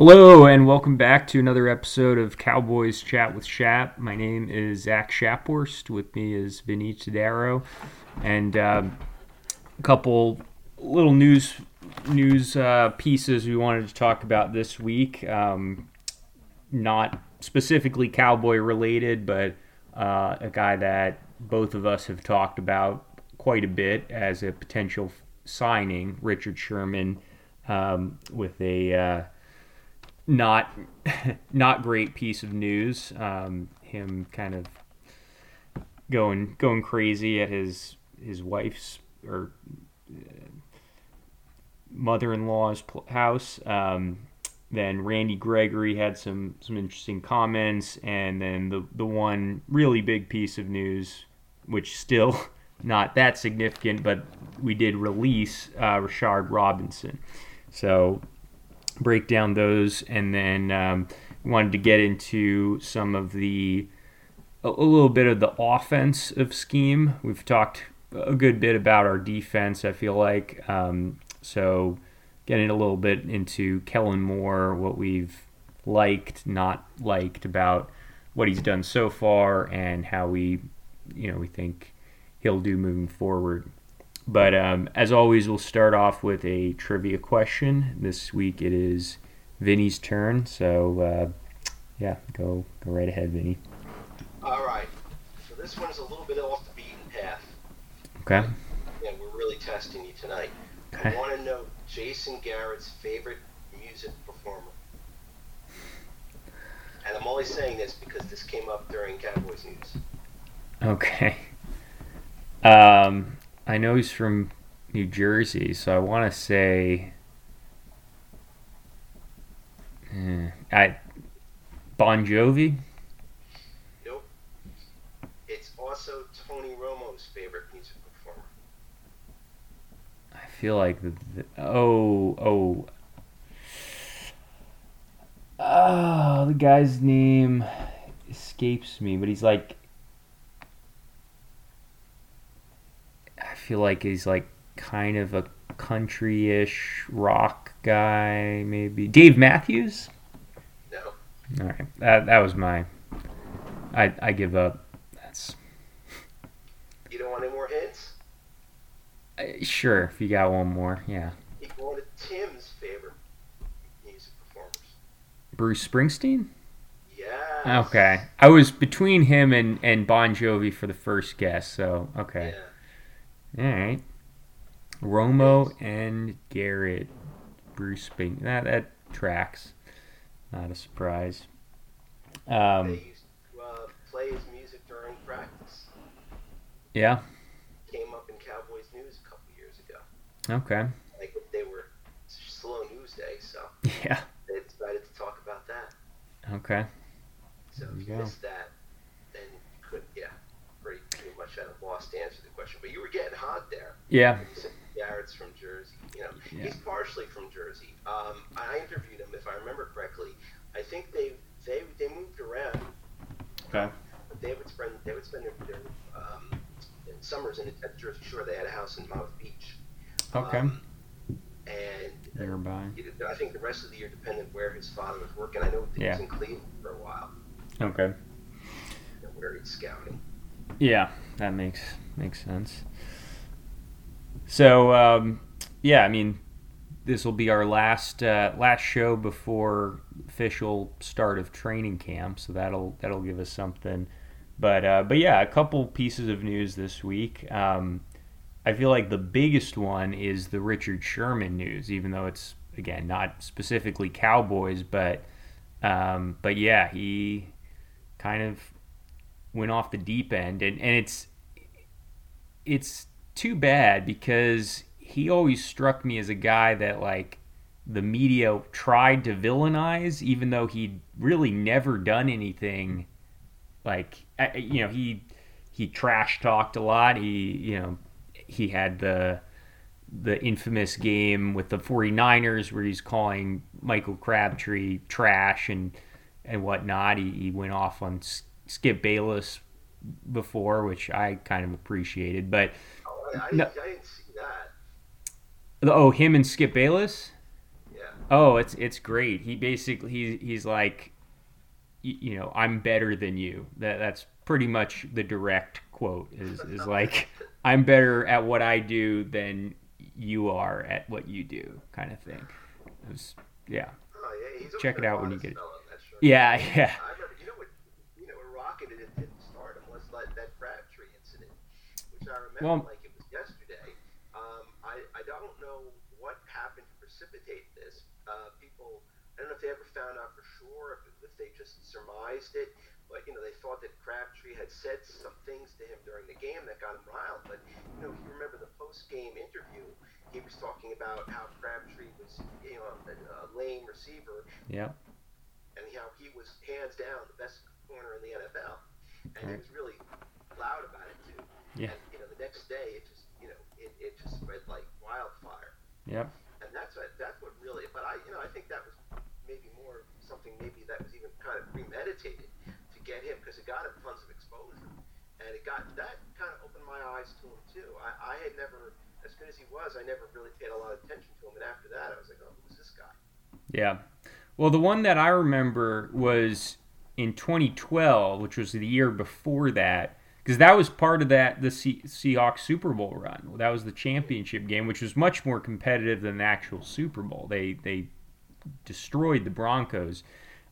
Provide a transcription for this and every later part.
Hello, and welcome back to another episode of Cowboys Chat with Shap. My name is Zach Shaphorst. With me is Vinny Tadaro, and um, a couple little news news uh, pieces we wanted to talk about this week. Um, not specifically cowboy related, but uh, a guy that both of us have talked about quite a bit as a potential signing, Richard Sherman, um, with a uh, not not great piece of news. Um, him kind of going going crazy at his his wife's or uh, mother-in-law's house. Um, then Randy Gregory had some some interesting comments, and then the the one really big piece of news, which still not that significant, but we did release uh, Rashard Robinson. So break down those, and then um, wanted to get into some of the a, a little bit of the offense of scheme. We've talked a good bit about our defense. I feel like um, so getting a little bit into Kellen Moore, what we've liked, not liked about what he's done so far, and how we, you know, we think he'll do moving forward. But um, as always, we'll start off with a trivia question. This week it is Vinny's turn, so uh, yeah, go go right ahead, Vinny. All right. So this one's a little bit off the beaten path. Okay. Yeah, we're really testing you tonight. Okay. I want to know Jason Garrett's favorite music performer. And I'm only saying this because this came up during Cowboys news. Okay. Um, I know he's from New Jersey, so I want to say, eh, I Bon Jovi. Nope. It's also Tony Romo's favorite music performer. I feel like the, the oh oh oh the guy's name escapes me, but he's like I feel like he's like kind of a country-ish rock guy, maybe Dave Matthews. No. All right, that that was my. I I give up. That's You don't want any more hints? uh, sure if you got one more, yeah. One of Tim's favorite music performers. Bruce Springsteen. Yeah. Okay, I was between him and and Bon Jovi for the first guess, so okay, Yeah. All right. Romo and Garrett, Bruce Springsteen. That that tracks. Not a surprise. Um, they used to uh, play his music during practice. yeah. Came up in Cowboys news a couple years ago. Okay. Like they were slow news day, so Yeah. they decided to talk about that. Okay. So There if you you missed that, then you could yeah, pretty pretty much at a loss to But you were getting hot there. Yeah. Garrett's from Jersey. You know, Yeah. he's partially from Jersey. Um, I interviewed him, if I remember correctly. I think they they they moved around. Okay. But they would spend they would spend their, their um, summers in at Jersey Shore. They had a house in Mount Beach. Okay. Um, and Nearby. I think the rest of the year depended where his father was working. I know he Yeah. was in Cleveland for a while, Okay. you know, where he's scouting. Yeah, that makes makes sense. So um, yeah, I mean, this will be our last uh, last show before official start of training camp, so that'll that'll give us something. But uh, but yeah, a couple pieces of news this week. Um, I feel like the biggest one is the Richard Sherman news, even though it's again not specifically Cowboys, but um, but yeah, he kind of went off the deep end, and, and it's it's too bad because he always struck me as a guy that like the media tried to villainize, even though he'd really never done anything. Like you know, he he trash talked a lot. He you know he had the the infamous game with the 49ers where he's calling Michael Crabtree trash and and whatnot. He, he went off on Skip Bayless before, which I kind of appreciated. But Oh, I, I, No. I didn't see that. oh, him and Skip Bayless. Yeah. Oh, it's it's great. He basically he, he's like, you know, I'm better than you. That that's pretty much the direct quote. Is is like, I'm better at what I do than you are at what you do, kind of thing. It was, yeah. Oh, yeah Check it out when you get it. Yeah, yeah. I remember, you know what, you know what rocketed it at stardom was like that Crabtree incident, Well- like it was yesterday. Um, I, I don't know what happened to precipitate this. Uh, people, I don't know if they ever found out for sure, if, if they just surmised it, but you know they thought that Crabtree had said some things to him during the game that got him riled. But you know, if you remember the post-game interview, he was talking about how Crabtree was, you know, a, a lame receiver Yeah. and how he was hands down the best corner in the NFL, and he was really loud about it too. Yeah. And you know, the next day it just, you know, it, it just spread like wildfire, Yep. and that's what that's what really. But I, you know, I think that was maybe more something maybe that was even kind of premeditated to get him because it got him tons of exposure, and it got that kind of opened my eyes to him too. I, I had never. As good as he was, I never really paid a lot of attention to him, and after that, I was like, "Oh, who's this guy?" Yeah. Well, the one that I remember was in 2012, which was the year before that, because that was part of that the Se- Seahawks Super Bowl run. That was the championship game, which was much more competitive than the actual Super Bowl. They they destroyed the Broncos.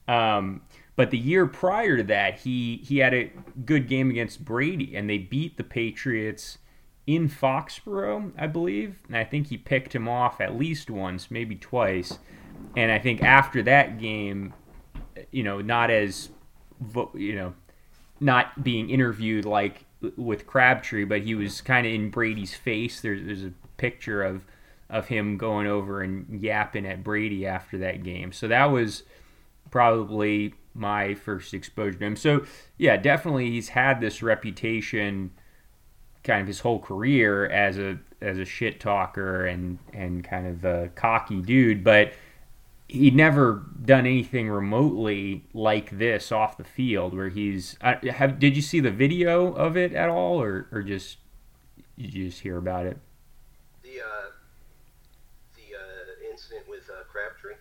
Um, but the year prior to that, he he had a good game against Brady, and they beat the Patriots in Foxborough, I believe. And I think he picked him off at least once, maybe twice. And I think after that game, you know, not as, you know, not being interviewed like with Crabtree, but he was kind of in Brady's face. There's there's a picture of of him going over and yapping at Brady after that game. So that was probably my first exposure to him. So yeah, definitely he's had this reputation kind of his whole career as a as a shit talker and and kind of a cocky dude, but he'd never done anything remotely like this off the field where he's I, have did you see the video of it at all or or just you just hear about it The uh, the uh, incident with uh, Crabtree.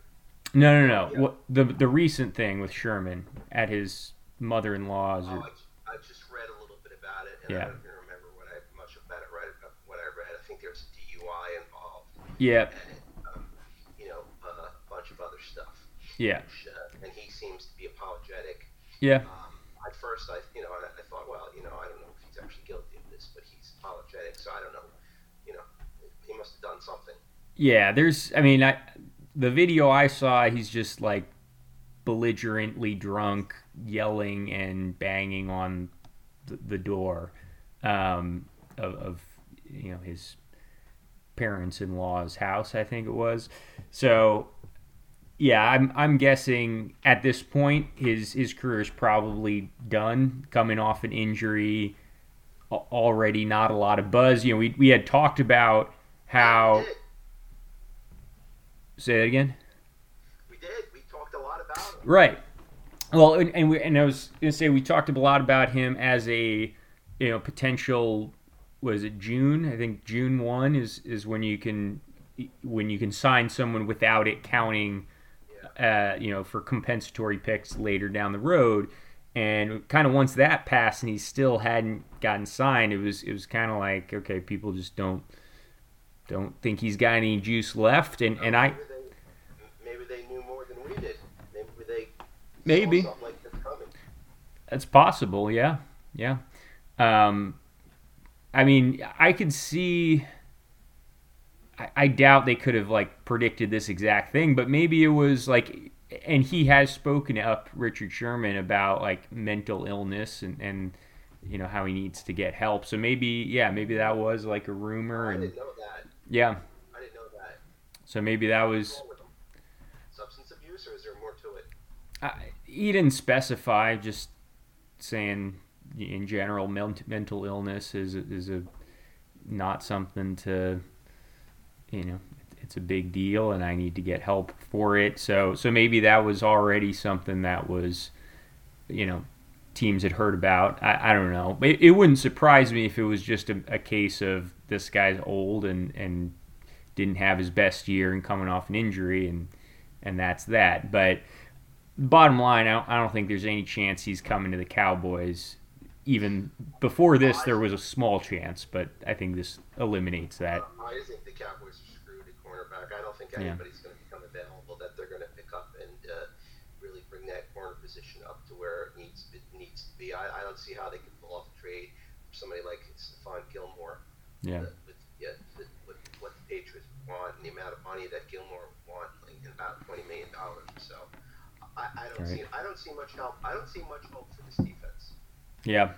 no no no Yeah. what the the recent thing with Sherman at his mother-in-law's Oh, or, I, I just read a little bit about it, and Yeah. I don't even remember what I much about it. Right, what I read. I think there was a DUI involved, yeah and um, you know a bunch of other stuff. Yeah and he seems to be apologetic. yeah Um, at first, I you know I, I thought, well, you know, I don't know if he's actually guilty of this, but he's apologetic, so I don't know. You know, he must have done something. Yeah, there's. I mean, I the video I saw, he's just like belligerently drunk, yelling and banging on the, the door um, of, of you know his parents-in-law's house. I think it was. So yeah, I'm I'm guessing at this point his his career is probably done, coming off an injury. Already not a lot of buzz. You know, we we had talked about how say that again. We did. We talked a lot about him. Right. Well, and and, we, and I was gonna say we talked a lot about him as a you know potential. Was it June? I think June one is is when you can when you can sign someone without it counting. Uh, you know, for compensatory picks later down the road, and kind of once that passed, and he still hadn't gotten signed, it was it was kind of like okay, people just don't don't think he's got any juice left, and and I maybe they, maybe they knew more than we did. Maybe they Maybe. like. That's possible, yeah. Yeah. Um, I mean, I could see. I, I doubt they could have like predicted this exact thing, but maybe it was like, and he has spoken up Richard Sherman about like mental illness and and you know how he needs to get help. So maybe, yeah, maybe that was like a rumor, I and didn't know that. yeah, I didn't know that. so maybe that was wrong with him? Substance abuse, or is there more to it? I, he didn't specify, just saying in general, men- mental illness is is a not something to, you know, it's a big deal, and I need to get help for it. So so maybe that was already something that was, you know, teams had heard about. I, I don't know. It, it wouldn't surprise me if it was just a, a case of this guy's old and and didn't have his best year and coming off an injury and and that's that. But bottom line, I don't, I don't think there's any chance he's coming to the Cowboys. Even before this, there was a small chance, but I think this eliminates that. I think the Cowboys are screwed at cornerback. I don't anybody's going to become available that they're going to pick up and uh, really bring that corner position up to where it needs it needs to be. I, I don't see how they can pull off a trade for somebody like Stephon Gilmore. Yeah. With, yeah, with, with what the Patriots want and the amount of money that Gilmore would want, like about twenty million dollars. So I, I don't Right. see I don't see much help. I don't see much hope for this defense. Yeah.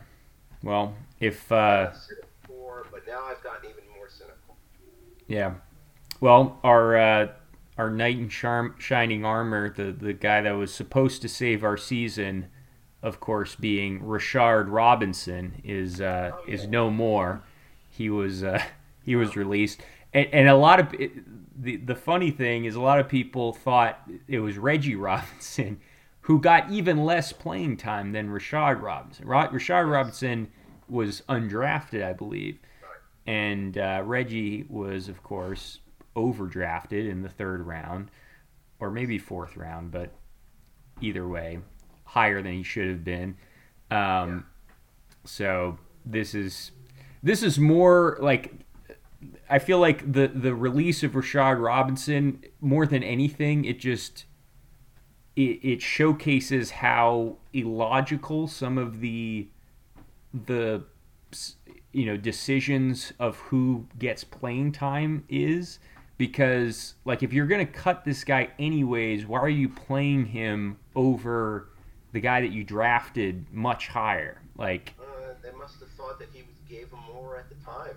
Well, if uh, I've said it before, but now I've gotten even more cynical. yeah, well, our uh, our knight in charm, shining armor, the the guy that was supposed to save our season, of course, being Rashard Robinson, is uh, Oh, is no more. He was uh, he was released, and, and a lot of it, the the funny thing is a lot of people thought it was Reggie Robinson. Who got even less playing time than Rashard Robinson? Ra- Rashard Robinson was undrafted, I believe and uh, Reggie was, of course, overdrafted in the third round, or maybe fourth round, but either way, higher than he should have been. Um, So this is this is more like I feel like the the release of Rashad Robinson more than anything, it just it, it showcases how illogical some of the the you know decisions of who gets playing time is because like if you're going to cut this guy anyways why are you playing him over the guy that you drafted much higher like Uh, they must have thought that he was, gave him more at the time.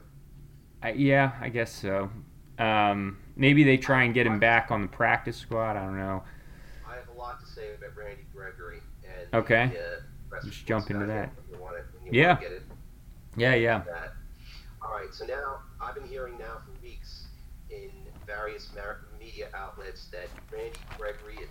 I, yeah i guess so um, maybe they try and get him back on the practice squad i don't know I have a lot to say about Randy Gregory and Okay. The, uh, Just jump into that. When you want it, when you Yeah. want to get it. yeah yeah All right. So now I've been hearing now for weeks various media outlets that Randy Gregory is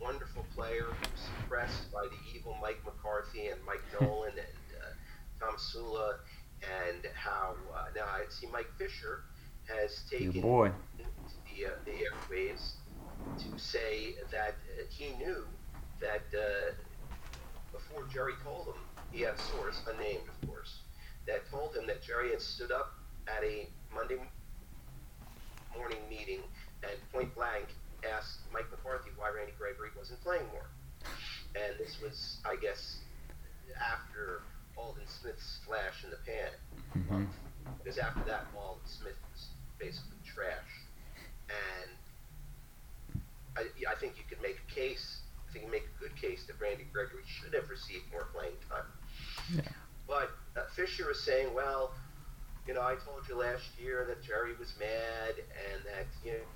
a wonderful player who's suppressed by the evil Mike McCarthy and Mike Nolan and uh, Tomsula, and how uh, now I see Mike Fisher has your taken boy. the, uh, the airwaves to say that uh, he knew that uh, before Jerry told him, he had a source, unnamed of course, that told him that Jerry had stood up at a Monday morning meeting and point blank asked Mike McCarthy why Randy Gregory wasn't playing more. And this was, I guess, after Aldon Smith's flash in the pan Mhm. because after that, Aldon Smith was basically trash. And I, I think you could make a case. I think you make a good case that Randy Gregory should have received more playing time. Yeah. But uh, Fisher was saying, well, you know, I told you last year that Jerry was mad and that you know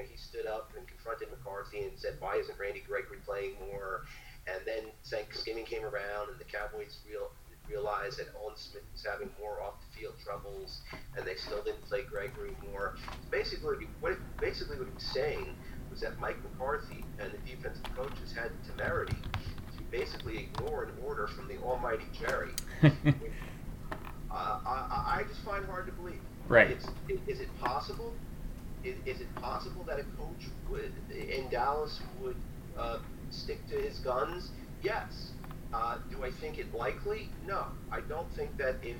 he stood up and confronted McCarthy and said, why isn't Randy Gregory playing more? And then Thanksgiving came around and the Cowboys real, realized that Owen Smith was having more off the field troubles and they still didn't play Gregory more. Basically, what it, basically what he was saying was that Mike McCarthy and the defensive coaches had the temerity to basically ignore an order from the almighty Jerry. Uh, I, I just find hard to believe. Right. It's, is, is it possible? Is, is it possible that a coach would in Dallas would uh, stick to his guns? Yes. Uh, do I think it likely? No. I don't think that if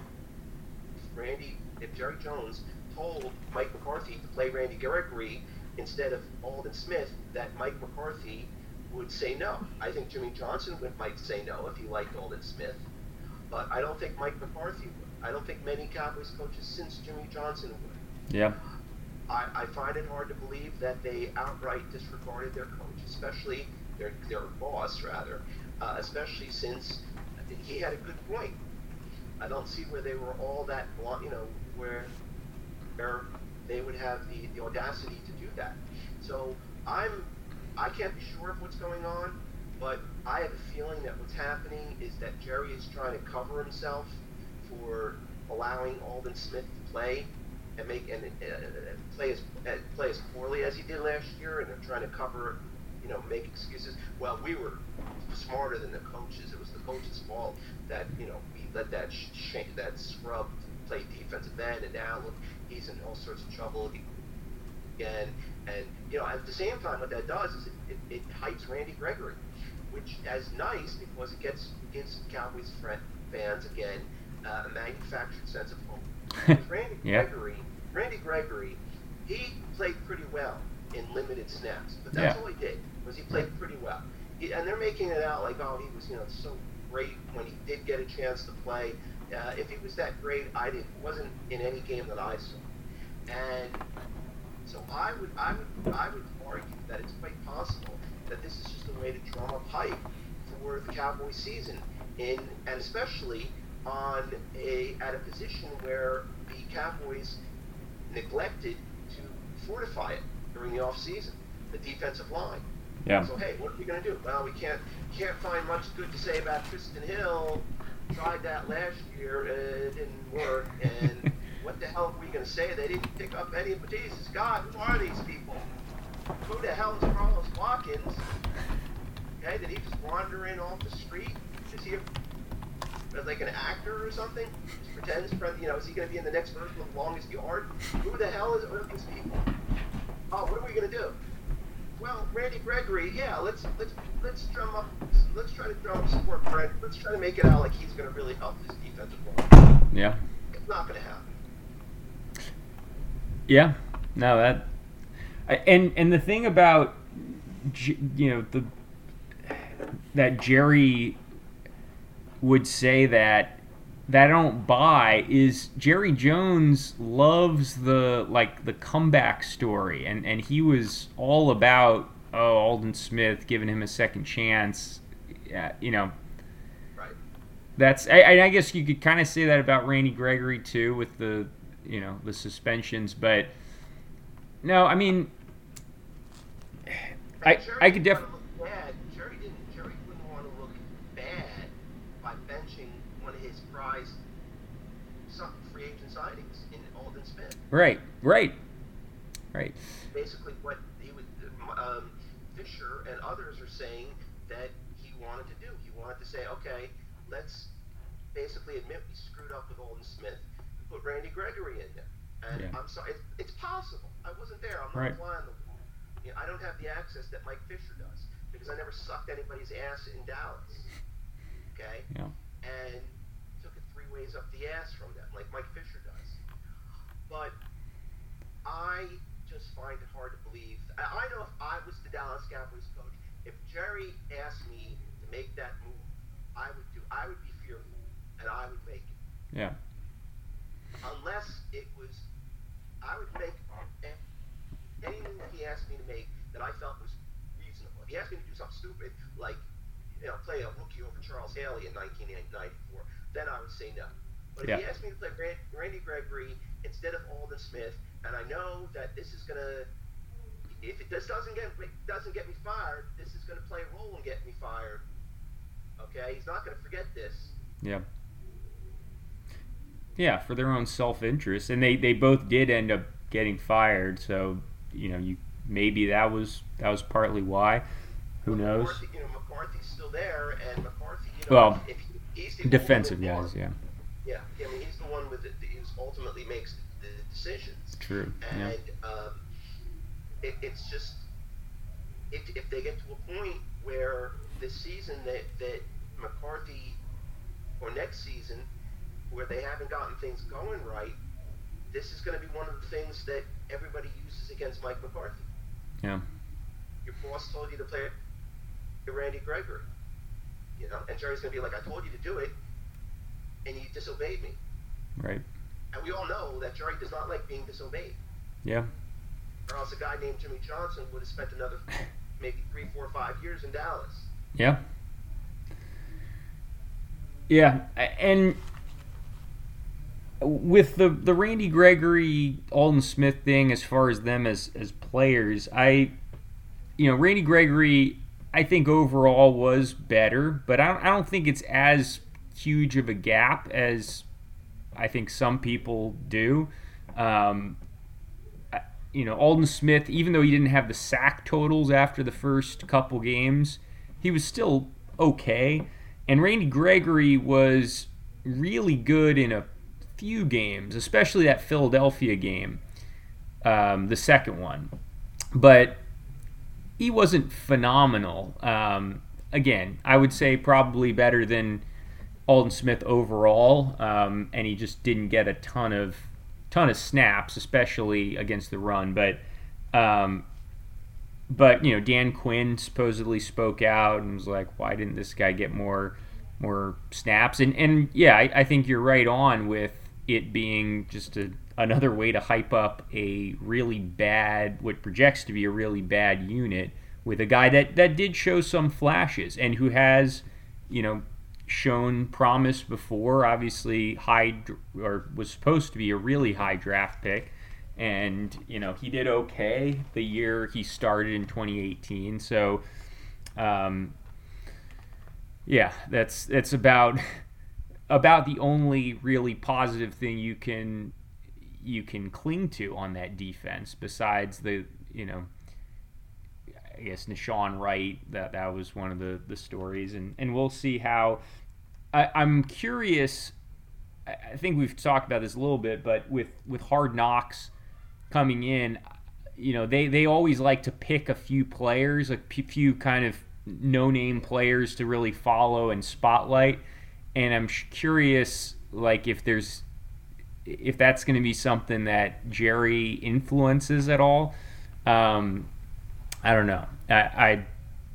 Randy, if Jerry Jones told Mike McCarthy to play Randy Gregory instead of Aldon Smith, that Mike McCarthy would say no. I think Jimmy Johnson would, might say no if he liked Aldon Smith, but I don't think Mike McCarthy would. I don't think many Cowboys coaches since Jimmy Johnson would. yeah I, I find it hard to believe that they outright disregarded their coach, especially their their boss rather, uh, especially since he had a good point. I don't see where they were all that you know, where where they would have the, the audacity to do that. So I'm I can't be sure of what's going on, but I have a feeling that what's happening is that Jerry is trying to cover himself for allowing Aldon Smith to play and make and uh, play as play as poorly as he did last year, and they're trying to cover, you know, make excuses. Well, we were smarter than the coaches. It was the coaches' fault that you know we let that sh- that scrub play defensive end, and now look, he's in all sorts of trouble again. And you know, at the same time, what that does is it, it, it hypes Randy Gregory, which is nice because it gets gives Cowboys fans again uh, a manufactured sense of home. Randy yeah. Gregory, Randy Gregory, he played pretty well in limited snaps, but that's yeah. all he did was he played pretty well. He, and they're making it out like, oh, he was you know so great when he did get a chance to play. Uh, if he was that great, I didn't wasn't in any game that I saw. And so I would I would I would argue that it's quite possible that this is just a way to drum up hype for the Cowboys season, in and especially on a at a position where the Cowboys neglected to fortify it during the off season, the defensive line. Yeah. So hey, what are we gonna do? Well, we can't can't find much good to say about Trysten Hill. Tried that last year, uh, it didn't work. And what the hell are we gonna say? They didn't pick up any of Jesus. God, who are these people? Who the hell is Carlos Watkins? Okay, did he just wander in off the street? Is he a, like an actor or something? Just pretends, you know, is he going to be in the next version of Longest Yard? Who the hell is these people? Oh, what are we going to do? Well, Randy Gregory, yeah, let's let's let's drum up, let's try to drum up support for it. Let's try to make it out like he's going to really help this defensive line. Yeah. It's not going to happen. Yeah. No, that. And and the thing about, you know the. That Jerry would say that that I don't buy is Jerry Jones loves the like the comeback story, and and he was all about oh Aldon Smith giving him a second chance, yeah, you know. Right. That's I, I guess you could kind of say that about Randy Gregory too with the you know the suspensions, but no, I mean, I I could definitely Right, right, right. Basically, what he would, um, Fisher and others are saying that he wanted to do. He wanted to say, okay, let's basically admit we screwed up with Aldon Smith, and put Randy Gregory in there. And yeah. I'm sorry, it's, it's, possible. I wasn't there. I'm not right. flying the wall. You know, I don't have the access that Mike Fisher does because I never sucked anybody's ass in Dallas. Okay? Yeah. And took it three ways up the ass from them, like Mike Fisher does. But I just find it hard to believe. I know if I was the Dallas Cowboys coach, if Jerry asked me to make that move, I would do. I would be fearful, and I would make it. Yeah. Unless it was, I would make any move he asked me to make that I felt was reasonable. If he asked me to do something stupid, like you know, play a rookie over Charles Haley in 1994, then I would say no. But if yeah. he asked me to play Randy Gregory instead of Aldon Smith and I know that this is gonna if it this doesn't get doesn't get me fired, this is gonna play a role in getting me fired. Okay, he's not gonna forget this. Yeah. Yeah, for their own self interest, and they they both did end up getting fired. So you know, you maybe that was that was partly why. Who knows? McCarthy, you know, McCarthy's still there, and McCarthy, you know, well, if he's the defensive guys. Yeah, decisions. True. And yeah. um, it, it's just if, if they get to a point where this season that, that McCarthy or next season where they haven't gotten things going right, this is going to be one of the things that everybody uses against Mike McCarthy. Yeah. Your boss told you to play Randy Gregory. You know, and Jerry's going to be like, I told you to do it, and you disobeyed me. Right. And we all know that Jerry does not like being disobeyed. Yeah. Or else a guy named Jimmy Johnson would have spent another maybe three, four, five years in Dallas. Yeah. Yeah, and with the the Randy Gregory, Aldon Smith thing, as far as them as as players, I, you know, Randy Gregory, I think overall was better, but I don't, I don't think it's as huge of a gap as I think some people do. Um, you know, Aldon Smith, even though he didn't have the sack totals after the first couple games, he was still okay. And Randy Gregory was really good in a few games, especially that Philadelphia game, um, the second one. But he wasn't phenomenal. Um, again, I would say probably better than Aldon Smith overall, um, and he just didn't get a ton of ton of snaps, especially against the run. But um, but you know, Dan Quinn supposedly spoke out and was like, "Why didn't this guy get more more snaps?" And and yeah, I, I think you're right on with it being just a, another way to hype up a really bad, what projects to be a really bad unit with a guy that that did show some flashes and who has, you know, shown promise before. Obviously, high or was supposed to be a really high draft pick and you know he did okay the year he started in 2018. So, um, yeah, that's that's about about the only really positive thing you can you can cling to on that defense. Besides the you know. I guess Nahshon Wright that that was one of the, the stories and, and we'll see how I, I'm curious I think we've talked about this a little bit, but with, with hard knocks coming in, you know, they, they always like to pick a few players, a few kind of no name players to really follow and spotlight. And I'm curious, like, if there's, if that's going to be something that Jerry influences at all. Um, I don't know. I, I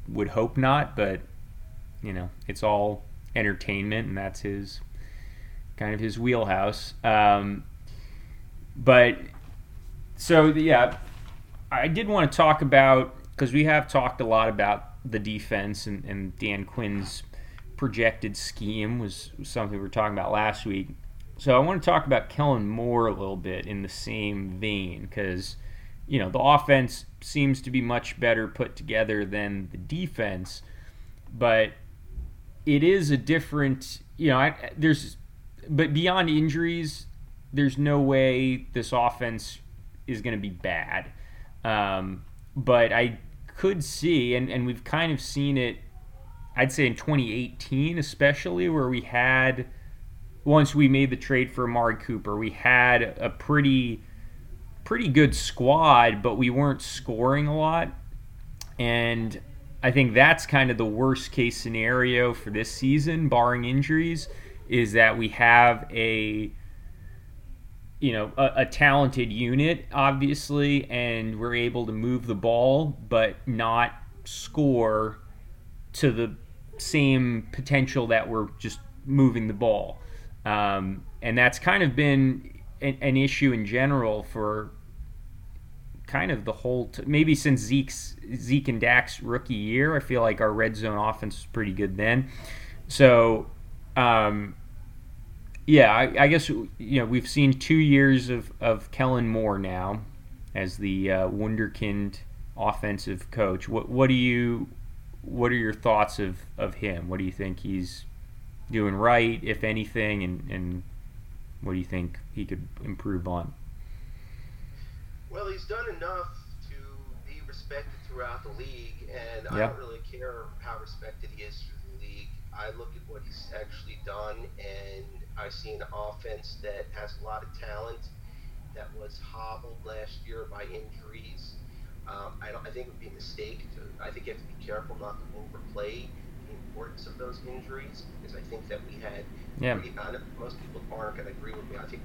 would hope not, but, you know, it's all entertainment, and that's his kind of his wheelhouse. Um, but so yeah, I did want to talk about because we have talked a lot about the defense and, and Dan Quinn's projected scheme was something we were talking about last week. So I want to talk about Kellen Moore a little bit in the same vein because you know the offense seems to be much better put together than the defense, but it is a different you know I, there's but beyond injuries, there's no way this offense is going to be bad. Um, but I could see, and, and we've kind of seen it, I'd say in 2018, especially, where we had, once we made the trade for Amari Cooper, we had a pretty pretty good squad, but we weren't scoring a lot. And I think that's kind of the worst case scenario for this season, barring injuries, is that we have a you know a, a, talented unit obviously and we're able to move the ball but not score to the same potential that we're just moving the ball. Um, and that's kind of been an, an, issue in general for kind of the whole t- maybe since Zeke's Zeke and Dak's rookie year I feel like our red zone offense is pretty good then so um, yeah, I, I, guess you know we've seen two years of, of Kellen Moore now as the uh, Wunderkind offensive coach. What what do you what are your thoughts of, of him? What do you think he's doing right, if anything, and, and what do you think he could improve on? Well, he's done enough to be respected throughout the league, and yep. I don't really care how respected he is through the league. I look at what he's actually done, and I see an offense that has a lot of talent that was hobbled last year by injuries. Um, I, don't, I think it would be a mistake to. I think you have to be careful not to overplay the importance of those injuries because I think that we had. Yeah. Pretty, most people aren't going to agree with me. I think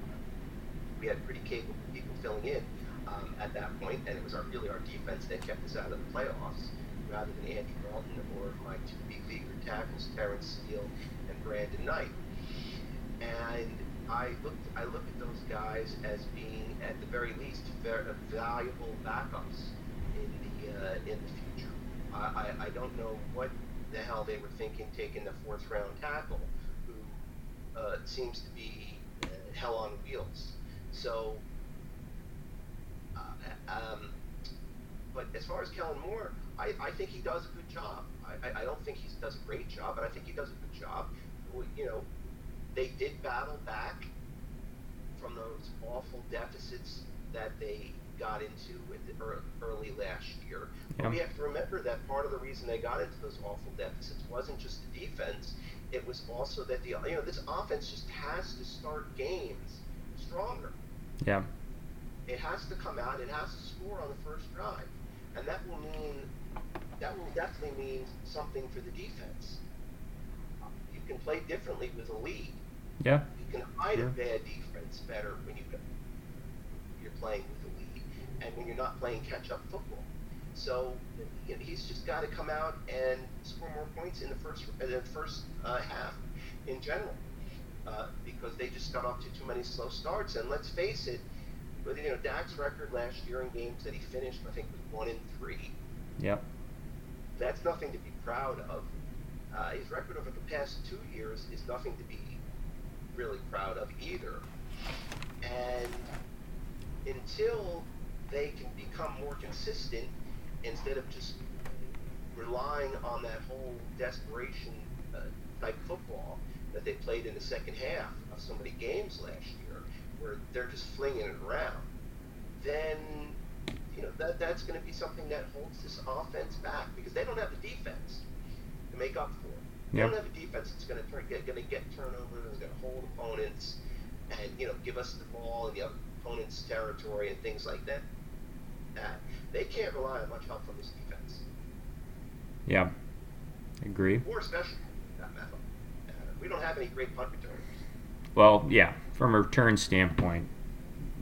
we had pretty capable people filling in um, at that point, and it was our, really our defense that kept us out of the playoffs rather than Andy Dalton or my two big leaguer tackles, Terence Steele and Brandon Knight and I looked I look at those guys as being at the very least very valuable backups in the uh, in the future. I, I, I don't know what the hell they were thinking taking the fourth round tackle who uh, seems to be uh, hell on wheels. So, uh, um, but as far as Kellen Moore, I, I think he does a good job. I, I don't think he does a great job, but I think he does a good job. You know, they did battle back from those awful deficits that they got into early last year. But we have to remember that part of the reason they got into those awful deficits wasn't just the defense; it was also that the you know this offense just has to start games stronger. Yeah. It has to come out. It has to score on the first drive, and that will mean that will definitely mean something for the defense. You can play differently with a lead. Yeah. You can hide a bad defense better when you you're playing with a lead, and when you're not playing catch-up football. So you know, he's just got to come out and score more points in the first in the first uh, half in general, uh, because they just got off to too many slow starts. And let's face it, but you know Dak's record last year in games that he finished, I think, was one in three. Yep. That's nothing to be proud of. Uh, his record over the past two years is nothing to be really proud of either. And until they can become more consistent, instead of just relying on that whole desperation uh, type football that they played in the second half of so many games last year, where they're just flinging it around, then you know that that's going to be something that holds this offense back because they don't have the defense to make up for it. They yep. don't have a defense that's going to turn, get going to get turnovers and going to hold opponents and you know give us the ball in the opponent's territory and things like that. That they can't rely on much help from this defense. Yeah, agree. Or special that matter. Uh, we don't have any great punt returners. Well, yeah, from a return standpoint,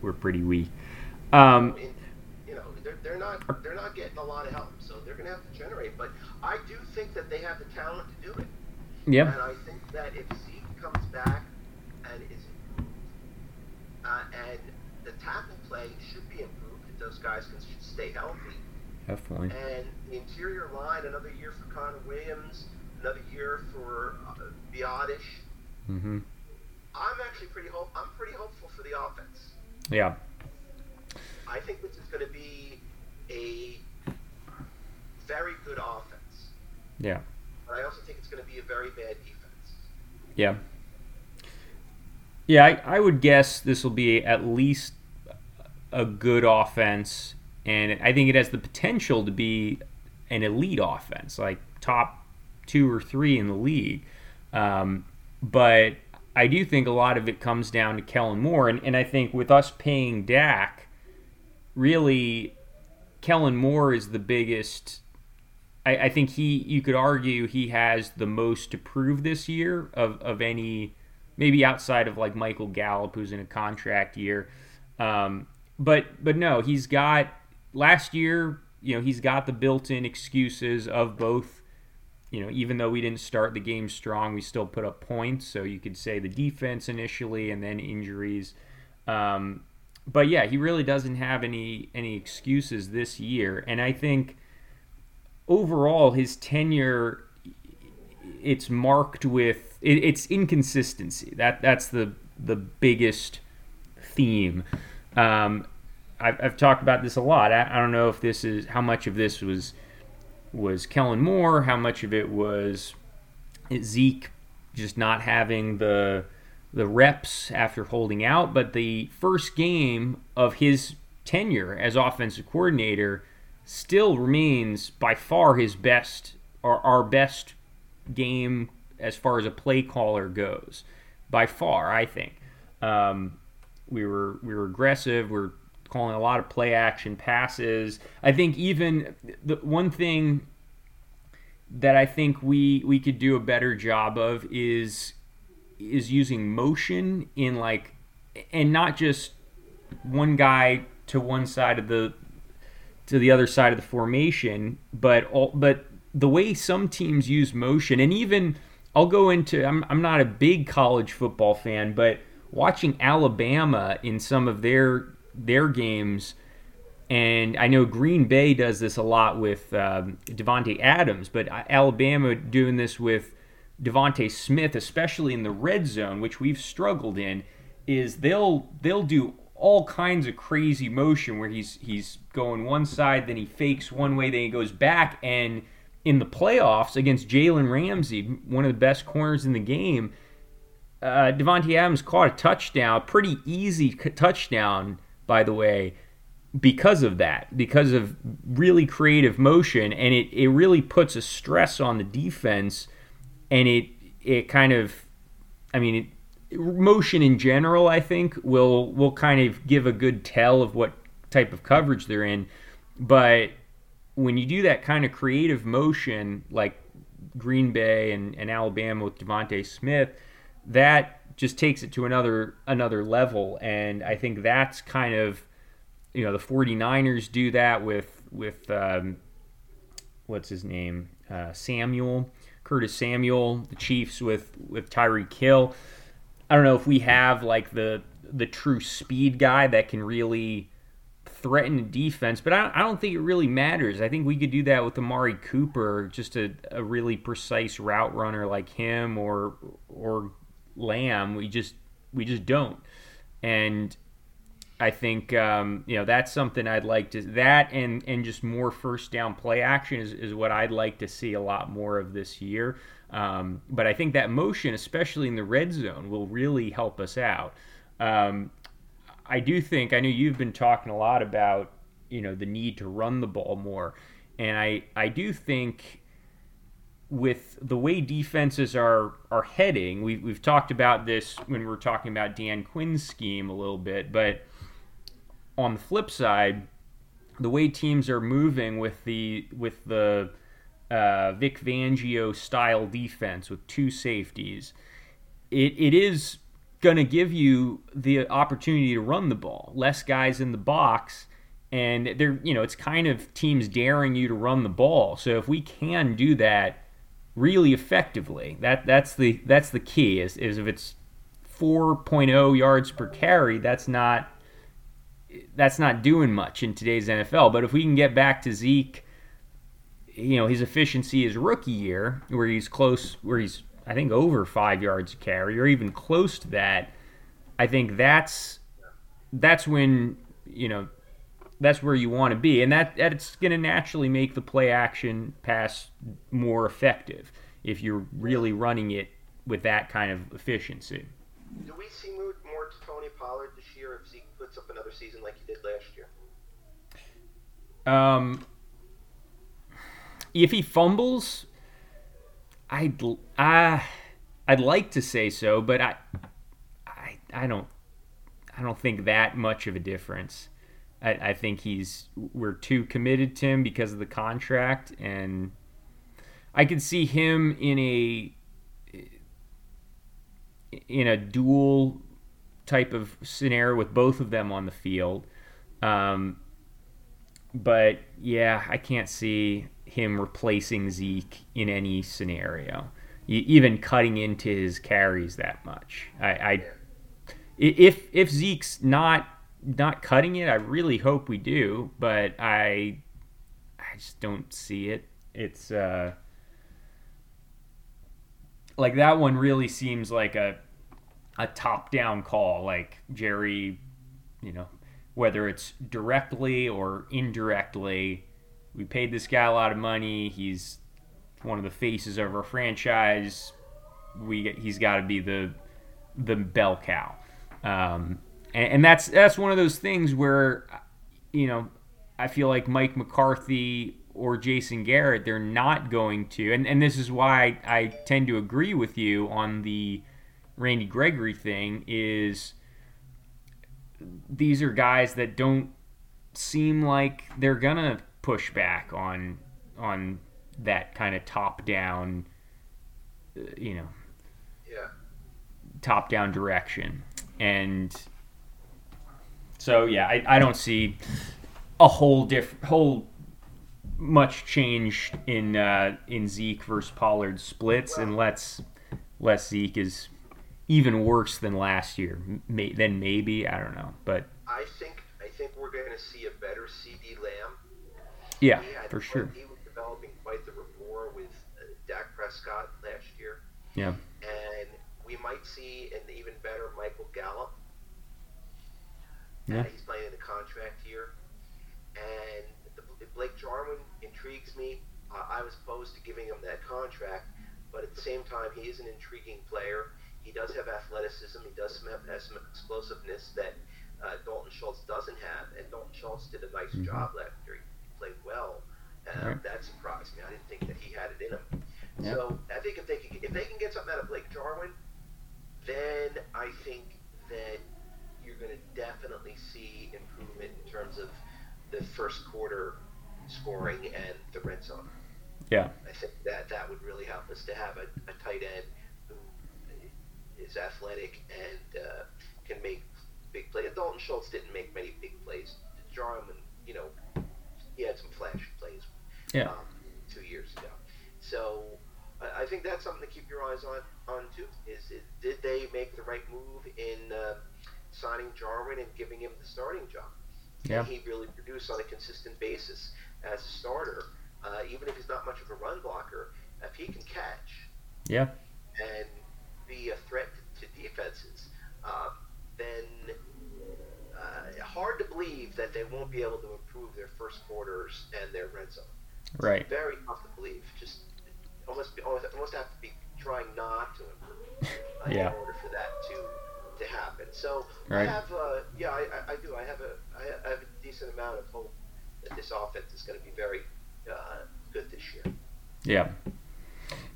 we're pretty weak. Um, you know, they're, they're not they're not getting a lot of help, so they're going to have to generate. But I do think that they have the talent to do it. Yeah. And I think that if Zeke comes back and is improved, uh, and the tackle play should be improved if those guys can stay healthy. Definitely. And the interior line, another year for Connor Williams, another year for uh, Biadasz. Mm-hmm. I'm actually pretty hope. I'm pretty hopeful for the offense. Yeah. I think this is going to be a very good offense. Yeah. But I also think it's going to be a very bad defense. Yeah. Yeah, I, I would guess this will be at least a good offense, and I think it has the potential to be an elite offense, like top two or three in the league. Um, but I do think a lot of it comes down to Kellen Moore, and, and I think with us paying Dak, really, Kellen Moore is the biggest I, I think he you could argue he has the most to prove this year of, of any maybe outside of like Michael Gallup who's in a contract year. Um, but but no, he's got last year, you know, he's got the built-in excuses of both you know, even though we didn't start the game strong, we still put up points. So you could say the defense initially and then injuries. Um, but yeah, he really doesn't have any any excuses this year, and I think overall his tenure it's marked with it, it's inconsistency. That that's the the biggest theme. Um, I've, I've talked about this a lot. I, I don't know if this is how much of this was was Kellen Moore, how much of it was Zeke just not having the the reps after holding out. But the first game of his tenure as offensive coordinator still remains by far his best or our best game as far as a play caller goes. By far, I think. Um, we were we were aggressive. We are calling a lot of play action passes. I think even the one thing that I think we we could do a better job of is is using motion in like and not just one guy to one side of the to the other side of the formation, but all, but the way some teams use motion, and even I'll go into I'm I'm not a big college football fan, but watching Alabama in some of their their games, and I know Green Bay does this a lot with um, Davante Adams, but Alabama doing this with DeVonta Smith, especially in the red zone, which we've struggled in, is they'll they'll do all kinds of crazy motion where he's he's going one side, then he fakes one way, then he goes back. And in the playoffs against Jalen Ramsey, one of the best corners in the game, uh, Adams caught a touchdown, pretty easy touchdown, by the way, because of that, because of really creative motion, and it, it really puts a stress on the defense, and it it kind of, I mean, it, motion in general, I think, will will kind of give a good tell of what type of coverage they're in. But when you do that kind of creative motion, like Green Bay and, and Alabama with DeVonta Smith, that just takes it to another another level. And I think that's kind of you know the 49ers do that with with um, what's his name uh, Samuel Curtis Samuel the Chiefs with with Tyreek Hill I don't know if we have like the the true speed guy that can really threaten the defense, but I, I don't think it really matters. I think we could do that with Amari Cooper, just a, a really precise route runner like him or or Lamb. We just we just don't, and I think um, you know that's something I'd like to that and and just more first down play action is, is what I'd like to see a lot more of this year. Um, but I think that motion, especially in the red zone, will really help us out. Um, I do think I know you've been talking a lot about you know the need to run the ball more, and I I do think with the way defenses are are heading, we, we've talked about this when we were talking about Dan Quinn's scheme a little bit, but on the flip side, the way teams are moving with the with the uh, Vic Fangio style defense with two safeties, it, it is going to give you the opportunity to run the ball. Less guys in the box, and they're you know it's kind of teams daring you to run the ball. So if we can do that really effectively. That that's the that's the key. Is is if it's 4.0 yards per carry, that's not that's not doing much in today's NFL. But if we can get back to Zeke, you know, his efficiency is rookie year, where he's close, where he's I think over five yards a carry, or even close to that. I think that's that's when you know that's where you want to be, and that that's going to naturally make the play action pass more effective if you're really running it with that kind of efficiency. Do we see more to Tony Pollard this year if Zeke puts up another season like he did last year? Um, if he fumbles, I'd I, I'd like to say so, but I, I I don't I don't think that much of a difference. I, I think he's we're too committed to him because of the contract, and I could see him in a in a dual type of scenario with both of them on the field. Um, but yeah, I can't see him replacing Zeke in any scenario, even cutting into his carries that much. I, I if if Zeke's not not cutting it. I really hope we do, but I I just don't see it. It's uh like that one really seems like a a top down call like Jerry, you know, whether it's directly or indirectly, we paid this guy a lot of money. He's one of the faces of our franchise. We he's got to be the the bell cow. Um, and, and that's that's one of those things where, you know, I feel like Mike McCarthy or Jason Garrett, they're not going to, and, and this is why I, I tend to agree with you on the Randy Gregory thing, is these are guys that don't seem like they're gonna push back on on that kind of top down, uh, you know, yeah, top down direction, and so yeah, I, I don't see a whole diff whole much change in uh, in Zeke versus Pollard splits, unless less Zeke is even worse than last year. May, then maybe I don't know, but I think I think we're going to see a better CeeDee Lamb. Yeah, for sure. He was developing quite the rapport with uh, Dak Prescott last year. Yeah, and we might see an even better Michael Gallup yeah. he's playing in the contract here. And the, Blake Jarwin intrigues me. Uh, I was opposed to giving him that contract, but at the same time, he is an intriguing player. He does have athleticism. He does have, some explosiveness that uh, Dalton Schultz doesn't have. And Dalton Schultz did a nice mm-hmm. job last year. He played well. Uh, right. That surprised me. I didn't think that he had it in him. Yep. So I think if they can if they can get something out of Blake Jarwin, then I think that going to definitely see improvement in terms of the first quarter scoring and the red zone. Yeah. I think that that would really help us to have a, a tight end who is athletic and uh, can make big plays. Dalton Schultz didn't make many big plays. Jarwin, you know, he had some flash plays yeah. um, two years ago. So I, I think that's something to keep your eyes on on too. Is it, did they make the right move in uh, signing Jarwin and giving him the starting job? Yeah. Can he really produce on a consistent basis as a starter? uh, even if he's not much of a run blocker, if he can catch yeah. and be a threat to defenses, um, then uh, hard to believe that they won't be able to improve their first quarters and their red zone. Right. Very tough to believe. Just almost almost, almost have to be trying not to improve uh, yeah. in order for that to to happen. So right. I have, uh, yeah, I, I, do. I have a I have a decent amount of hope that this offense is going to be very uh, good this year. Yeah.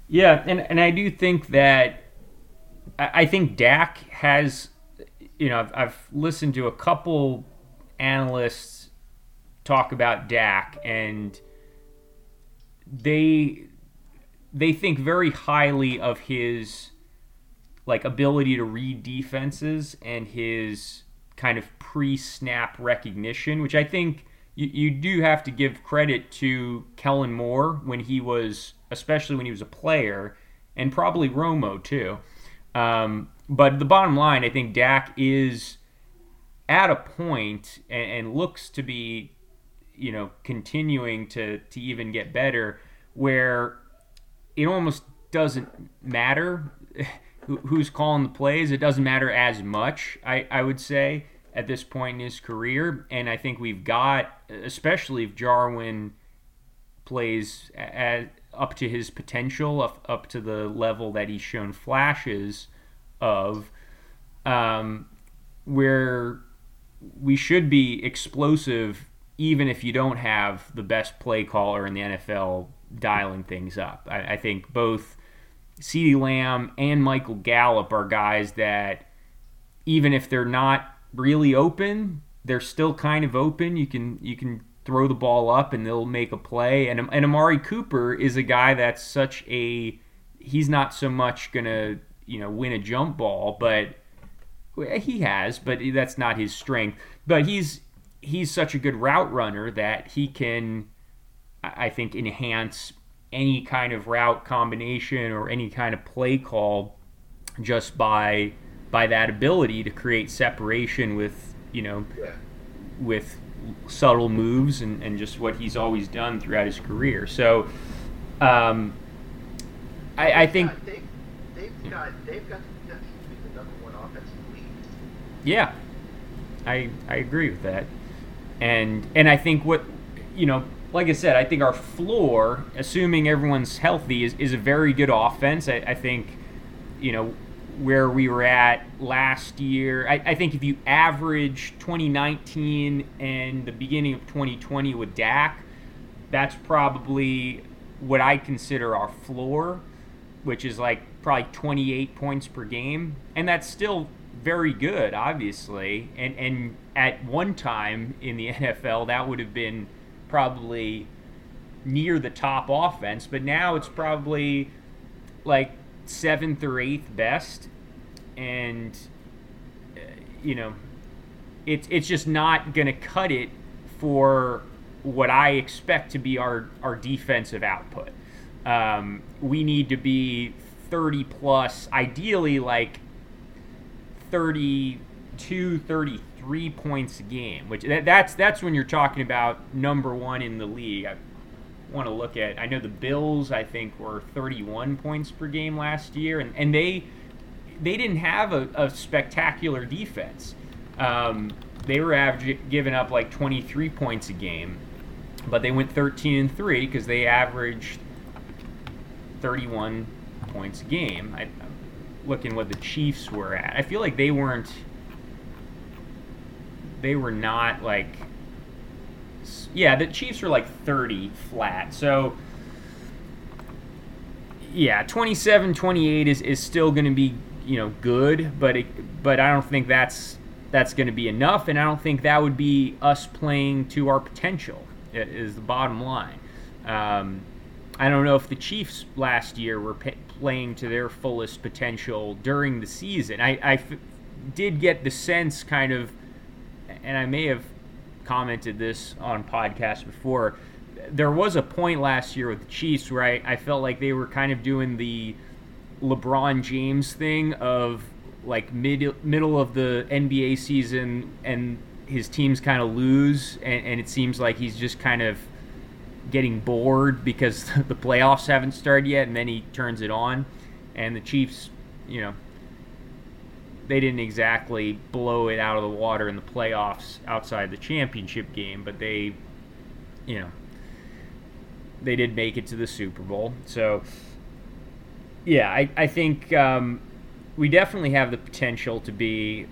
Yeah, and, and I do think that I think Dak has, you know, I've, I've listened to a couple analysts talk about Dak, and they they think very highly of his like ability to read defenses and his kind of pre-snap recognition, which I think you, you do have to give credit to Kellen Moore when he was, especially when he was a player, and probably Romo too. Um, but the bottom line, I think Dak is at a point and, and looks to be, you know, continuing to to even get better, where it almost doesn't matter who's calling the plays. It doesn't matter as much, I, I would say at this point in his career. And I think we've got, especially if Jarwin plays at, up to his potential, up, up to the level that he's shown flashes of, um, where we should be explosive even if you don't have the best play caller in the NFL dialing things up. I, I think both CeeDee Lamb and Michael Gallup are guys that even if they're not really open, they're still kind of open. You can you can throw the ball up and they'll make a play. And and Amari Cooper is a guy that's such a he's not so much gonna you know win a jump ball, but he has, but that's not his strength. But he's he's such a good route runner that he can, I think, enhance any kind of route combination or any kind of play call just by by that ability to create separation with you know yeah. with subtle moves and, and just what he's always done throughout his career. So um, I, I think they've, they've got they've got the potential to be the number one offensive league. Yeah, I I agree with that, and and I think what you know, like I said, I think our floor, assuming everyone's healthy, is, is a very good offense. I, I think, you know, where we were at last year. I, I, think if you average 2019 and the beginning of 2020 with Dak, that's probably what I consider our floor, which is like probably 28 points per game. And that's still very good, obviously. And, and at one time in the NFL, that would have been probably near the top offense, but now it's probably like seventh or eighth best, and uh, you know, it's it's just not going to cut it for what I expect to be our our defensive output. Um, we need to be 30 plus, ideally like 32, 33 points a game, which that, that's that's when you're talking about number one in the league. I, want to look at. I know the Bills. I think were 31 points per game last year, and, and they they didn't have a, a spectacular defense. Um, they were averaging giving up like 23 points a game, but they went 13 and three because they averaged 31 points a game. I, am looking what the Chiefs were at. I feel like they weren't. They were not like yeah, the Chiefs are like 30 flat. So yeah, 27 28 is, is still going to be, you know, good, but it, but I don't think that's that's going to be enough and I don't think that would be us playing to our potential Is the bottom line. Um, I don't know if the Chiefs last year were p- playing to their fullest potential during the season. I, I f- did get the sense, kind of, and I may have commented this on podcast before. There was a point last year with the Chiefs where I, I felt like they were kind of doing the LeBron James thing of like mid middle of the NBA season and his teams kind of lose and, and it seems like he's just kind of getting bored because the playoffs haven't started yet and then he turns it on and the Chiefs, you know, they didn't exactly blow it out of the water in the playoffs outside the championship game, but they, you know, they did make it to the Super Bowl. So, yeah, I, I think um, we definitely have the potential to be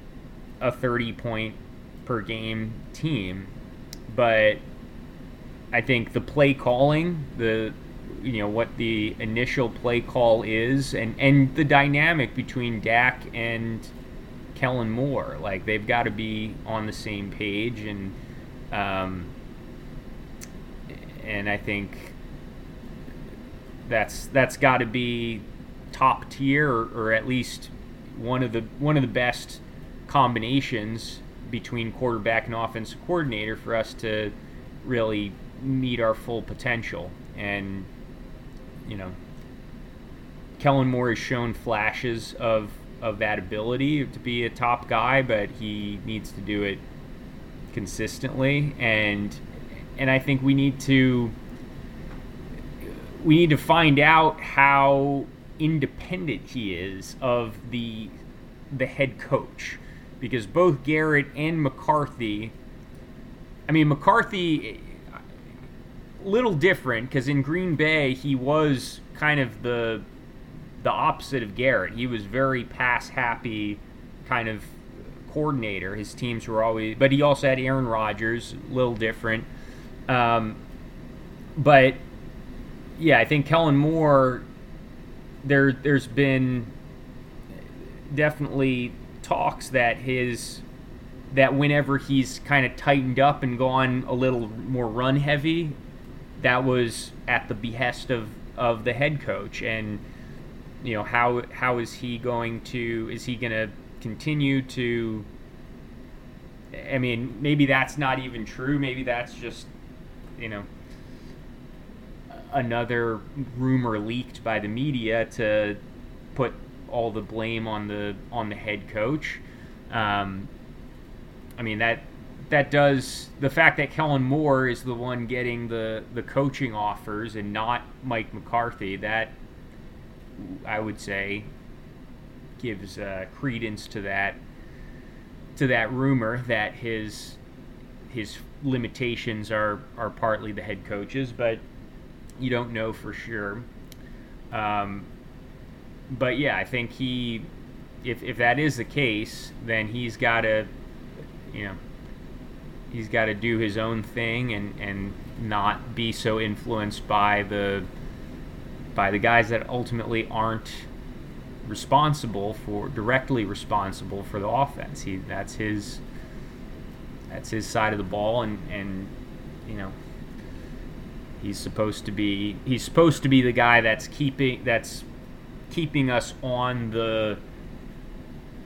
a 30 point per game team, but I think the play calling, the you know what the initial play call is, and and the dynamic between Dak and Kellen Moore, like they've got to be on the same page, and um, and I think that's that's got to be top tier, or, or at least one of the one of the best combinations between quarterback and offensive coordinator for us to really meet our full potential. And you know, Kellen Moore has shown flashes of of that ability to be a top guy, but he needs to do it consistently. And and I think we need to we need to find out how independent he is of the the head coach because both Garrett and McCarthy I mean McCarthy little different because in Green Bay he was kind of the the opposite of Garrett. He was very pass happy kind of coordinator. His teams were always, but he also had Aaron Rodgers, a little different. Um, but yeah, I think Kellen Moore. There, there's been definitely talks that his that whenever he's kind of tightened up and gone a little more run heavy, that was at the behest of, of the head coach. And you know how how is he going to is he going to continue to I mean maybe that's not even true. Maybe that's just you know another rumor leaked by the media to put all the blame on the on the head coach. Um, I mean that that does the fact that Kellen Moore is the one getting the the coaching offers and not Mike McCarthy that I would say gives uh, credence to that to that rumor that his his limitations are are partly the head coaches, but you don't know for sure. Um, but yeah, I think he, if if that is the case, then he's got to, you know, he's got to do his own thing and and not be so influenced by the by the guys that ultimately aren't responsible for directly responsible for the offense. He that's his that's his side of the ball and and you know he's supposed to be he's supposed to be the guy that's keeping that's keeping us on the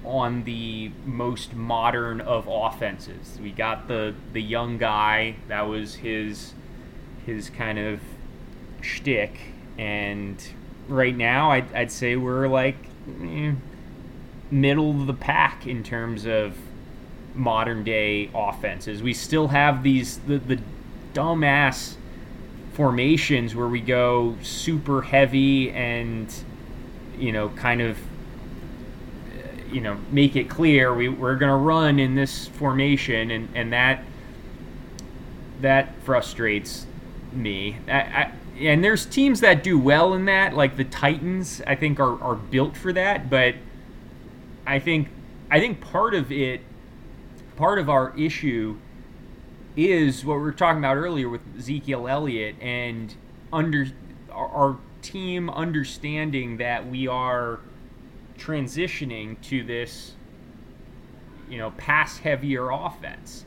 on the most modern of offenses. We got the the young guy that was his his kind of shtick and right now I'd, I'd say we're like eh, middle of the pack in terms of modern day offenses. We still have these the, the dumbass formations where we go super heavy and you know kind of you know make it clear we, we're going to run in this formation and, and that that frustrates me I, I, and there's teams that do well in that, like the Titans. I think are, are built for that, but I think I think part of it, part of our issue, is what we were talking about earlier with Ezekiel Elliott and under our, our team understanding that we are transitioning to this, you know, pass heavier offense,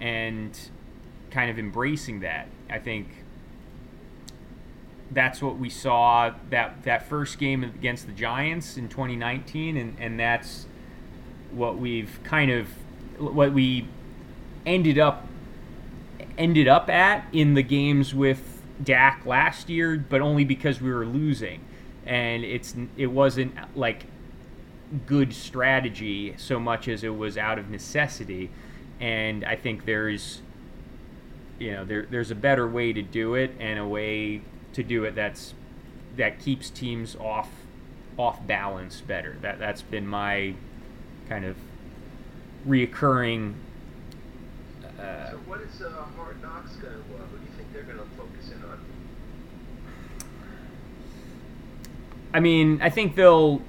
and kind of embracing that. I think that's what we saw that that first game against the Giants in 2019, and and that's what we've kind of what we ended up ended up at in the games with Dak last year, but only because we were losing, and it's it wasn't like good strategy so much as it was out of necessity, and I think there's you know there, there's a better way to do it and a way to do it that's that keeps teams off off balance better. That that's been my kind of reoccurring. Uh, so what is uh, Hard Knocks going to? Uh, who do you think they're going to focus in on? I mean, I think they'll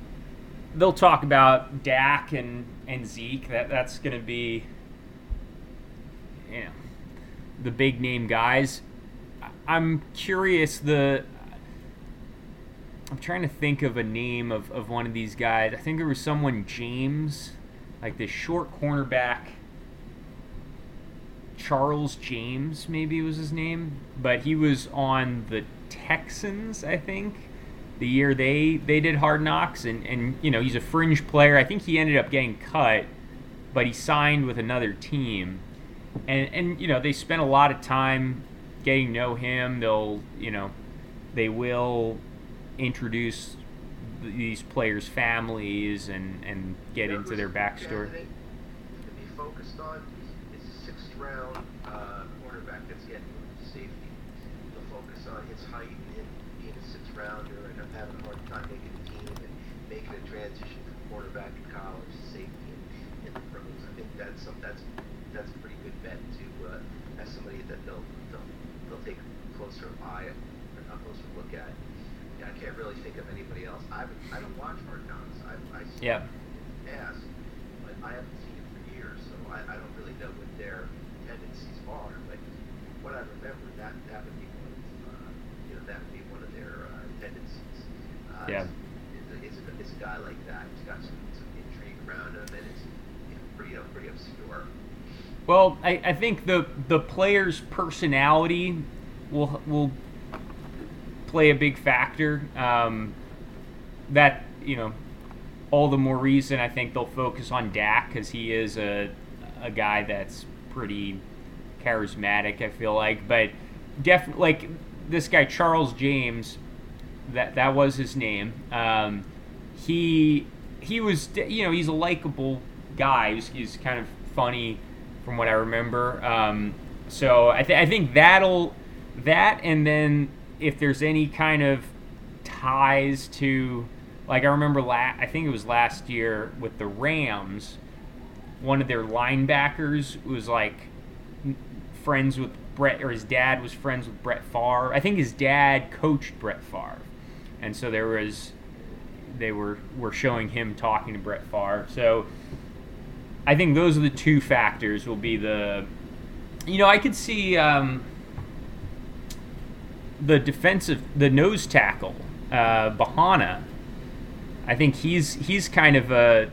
they'll talk about Dak and and Zeke. That that's going to be, you know, the big name guys. I'm curious the I'm trying to think of a name of, of one of these guys. I think there was someone James, like this short cornerback. Charles James, maybe was his name, but he was on the Texans, I think, the year they they did Hard Knocks, and and you know he's a fringe player. I think he ended up getting cut, but he signed with another team, and and you know they spent a lot of time getting to know him. They'll you know they will introduce these players' families and, and get into their backstory. To be focused on is a sixth round uh, cornerback that's getting safety. They'll focus on his height and being a sixth rounder and having a hard time making the team and making a transition from college to safety in, in the pros. I think that's some, that's that's a pretty good bet to uh, as somebody that they'll they'll, they'll take a closer eye or a closer look at. I can't really think of anybody else. I I don't watch Hard Knocks. I I see yeah. past, but I haven't seen it for years, so I, I don't really know what their tendencies are. But what I remember, that that would be one of uh, you know that would be one of their uh, tendencies. Uh, yeah. It's, it's, a, it's a guy like that. He's got some, some intrigue around him, and it's you know, pretty uh, pretty obscure. Well, I, I think the the player's personality will will play a big factor. Um, that you know, all the more reason I think they'll focus on Dak because he is a a guy that's pretty charismatic. I feel like, but definitely like this guy Charles James, that that was his name. Um, he he was you know he's a likable guy. He's, he's kind of funny from what I remember. Um, so I, th- I think that'll that and then if there's any kind of ties to like I remember la- I think it was last year with the Rams one of their linebackers was like friends with Brett or his dad was friends with Brett Favre. I think his dad coached Brett Favre. And so there was they were were showing him talking to Brett Favre. So I think those are the two factors will be the you know, I could see um, the defensive, the nose tackle, uh, Bohanna. I think he's he's kind of a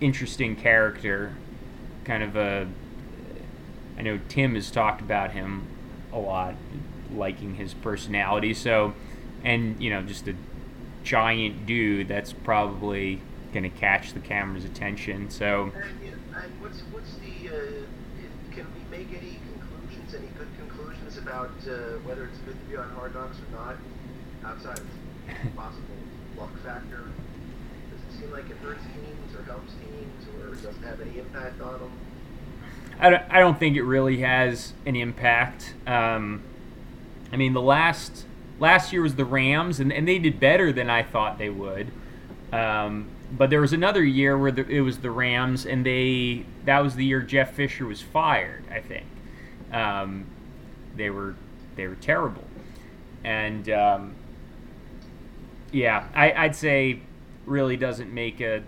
interesting character, kind of a. I know Tim has talked about him a lot, liking his personality. So, and you know, just a giant dude that's probably going to catch the camera's attention. So. And, and what's what's the? Uh, can we make any conclusions? Any good conclusions about uh, whether it's good to be on Hard Knocks or not, outside of possible luck factor? Like it hurts teams or helps teams, or doesn't have any impact on them? I don't, I don't think it really has an impact. Um, I mean, the last last year was the Rams, and, and they did better than I thought they would. Um, but there was another year where the, it was the Rams, and they that was the year Jeff Fisher was fired. I think um, they were they were terrible, and um, yeah, I, I'd say really doesn't make a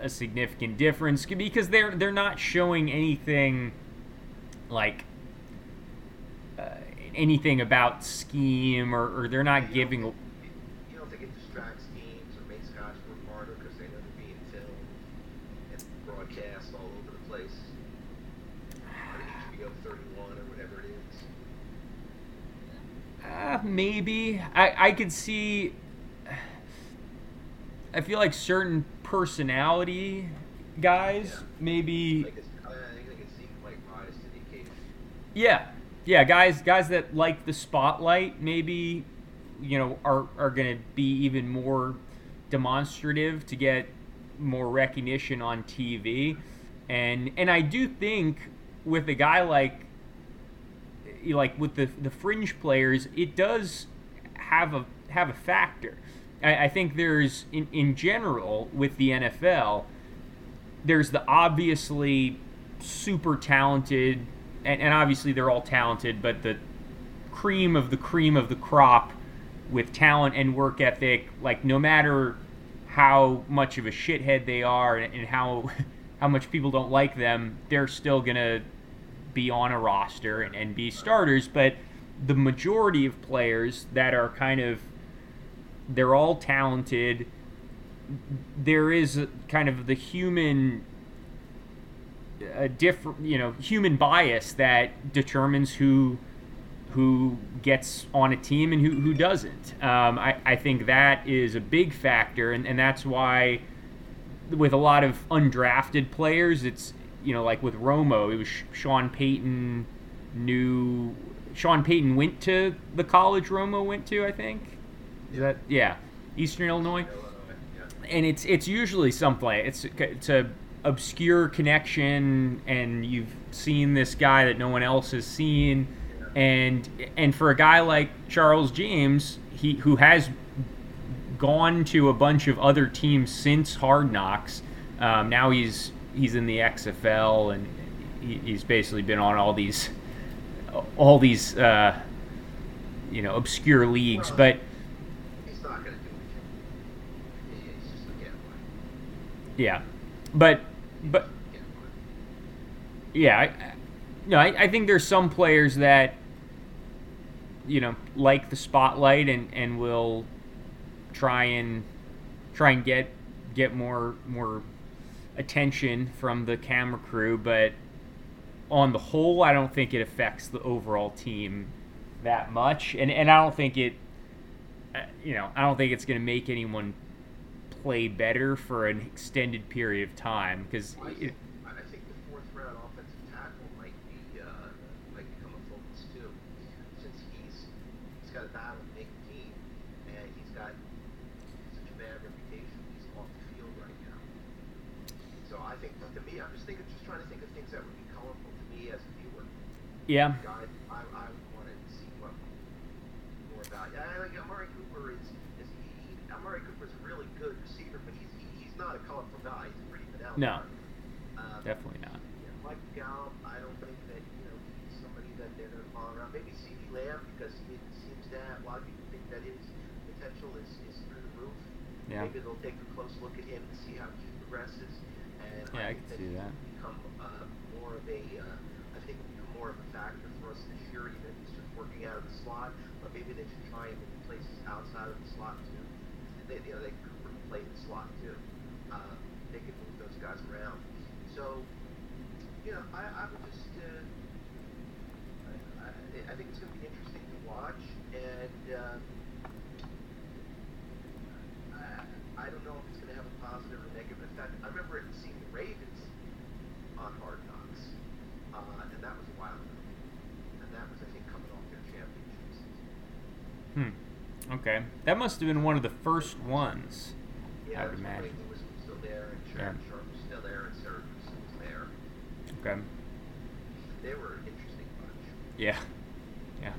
a significant difference because they're they're not showing anything like uh, anything about scheme or, or they're not you giving. Think, you don't think it distracts teams or makes guys work harder because they know they're being filmed and broadcast all over the place. HBO 31 or whatever it is. Uh, maybe I I could see I feel like certain personality guys Yeah. maybe. Like it's, I think they can seem like rise to the occasion. Yeah, yeah, guys, guys that like the spotlight, maybe, you know, are are gonna be even more demonstrative to get more recognition on TV, and and I do think with a guy like, like with the the fringe players, it does have a have a factor. I, I think there's in in general with the NFL, there's the obviously super talented, and, and obviously they're all talented, but the cream of the cream of the crop with talent and work ethic, like no matter how much of a shithead they are and, and how how much people don't like them, they're still gonna be on a roster and, and be starters. But the majority of players that are kind of they're all talented. There is kind of the human a different you know human bias that determines who who gets on a team and who, who doesn't um, I, I think that is a big factor and, and that's why with a lot of undrafted players it's you know like with Romo it was Sean Payton knew Sean Payton went to the college Romo went to I think is that yeah Eastern Illinois. And it's it's usually something it's it's a obscure connection and you've seen this guy that no one else has seen. And and for a guy like Charles James he who has gone to a bunch of other teams since Hard Knocks um, now he's he's in the XFL and he, he's basically been on all these all these uh, you know obscure leagues. But He's not going to do it. He- He's just a gambler. Yeah. But but Yeah, I, no, I, I think there's some players that you know like the spotlight and and will try and try and get get more more attention from the camera crew, but on the whole, I don't think it affects the overall team that much, and and I don't think it, uh, you know, I don't think it's going to make anyone play better for an extended period of time because I think, No. Um, definitely not. yeah, Mike Gallup, I don't think that you know he's somebody that they're going to follow around. Maybe CeeDee Lamb because he seems to have a lot of people think that his potential is, is through the roof. Yeah. Maybe they'll take a close look at him and see how he progresses. And Yeah, I think can that see that. Become uh, more of a, uh, I think become more of a factor for us this year, even if he's just working out of the slot. But maybe they should try him in places outside of the slot too. They, you know, they can play the slot too. Uh, they can move those guys around. So, you know, I, I would just. Uh, I, I- I think it's going to be interesting to watch, and uh, I, I don't know if it's going to have a positive or negative effect. I remember seeing the Ravens on Hard Knocks, uh, and that was a while ago, and that was I think coming off their championship season. Hmm. Okay, that must have been one of the first ones. Yeah, I would that's when Ray imagine. Lewis was still there, and Shannon Sharpe was still there, and Siragusa was there. Okay. They were an interesting bunch. Yeah. Yeah.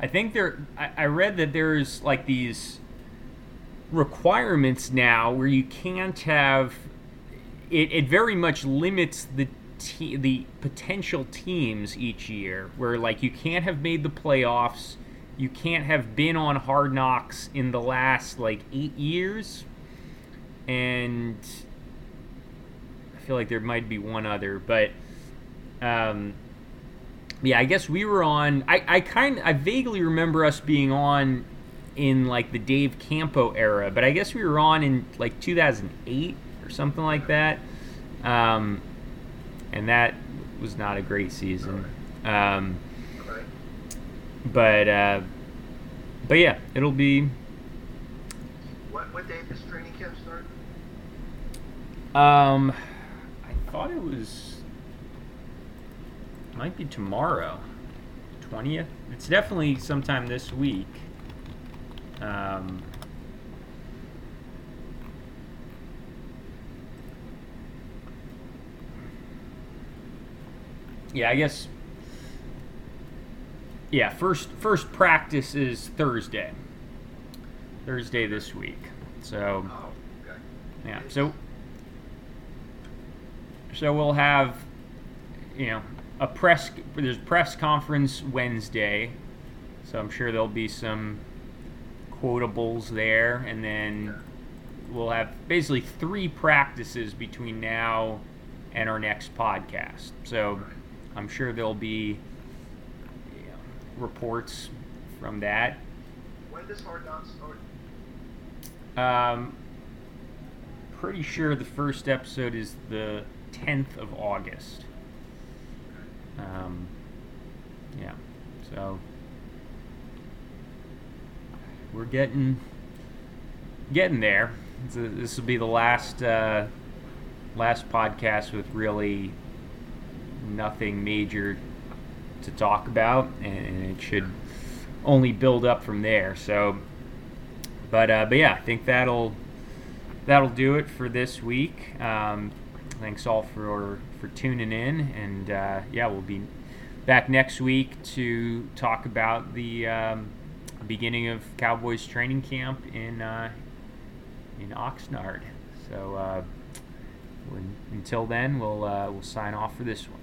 I think there. I, I read that there's like these requirements now where you can't have. It, it very much limits the te- the potential teams each year. Where like you can't have made the playoffs, you can't have been on Hard Knocks in the last like eight years, and feel like there might be one other, but. Um, yeah, I guess we were on. I, I kind I vaguely remember us being on in like the Dave Campo era, but I guess we were on in like 2008 or something like that. Um, and that was not a great season. Um, but uh, but yeah, it'll be. What what day does training camp start? Um, thought it was. Might be tomorrow, twentieth. It's definitely sometime this week. Um, yeah, I guess. Yeah, first first practice is Thursday. Thursday this week. So Oh, yeah, so so we'll have you know a press there's press conference Wednesday. So I'm sure there'll be some quotables there and then we'll have basically three practices between now and our next podcast. So I'm sure there'll be you know, reports from that. When does Hard Knocks start? Um, pretty sure the first episode is the 10th of August. Um, yeah, so we're getting getting there. This will be the last uh, last podcast with really nothing major to talk about, and it should only build up from there. So. But uh, but yeah, I think that'll that'll do it for this week. Um, thanks all for for tuning in, and uh, yeah, we'll be back next week to talk about the um, beginning of Cowboys training camp in uh, in Oxnard. So uh, until then, we'll uh, we'll sign off for this one.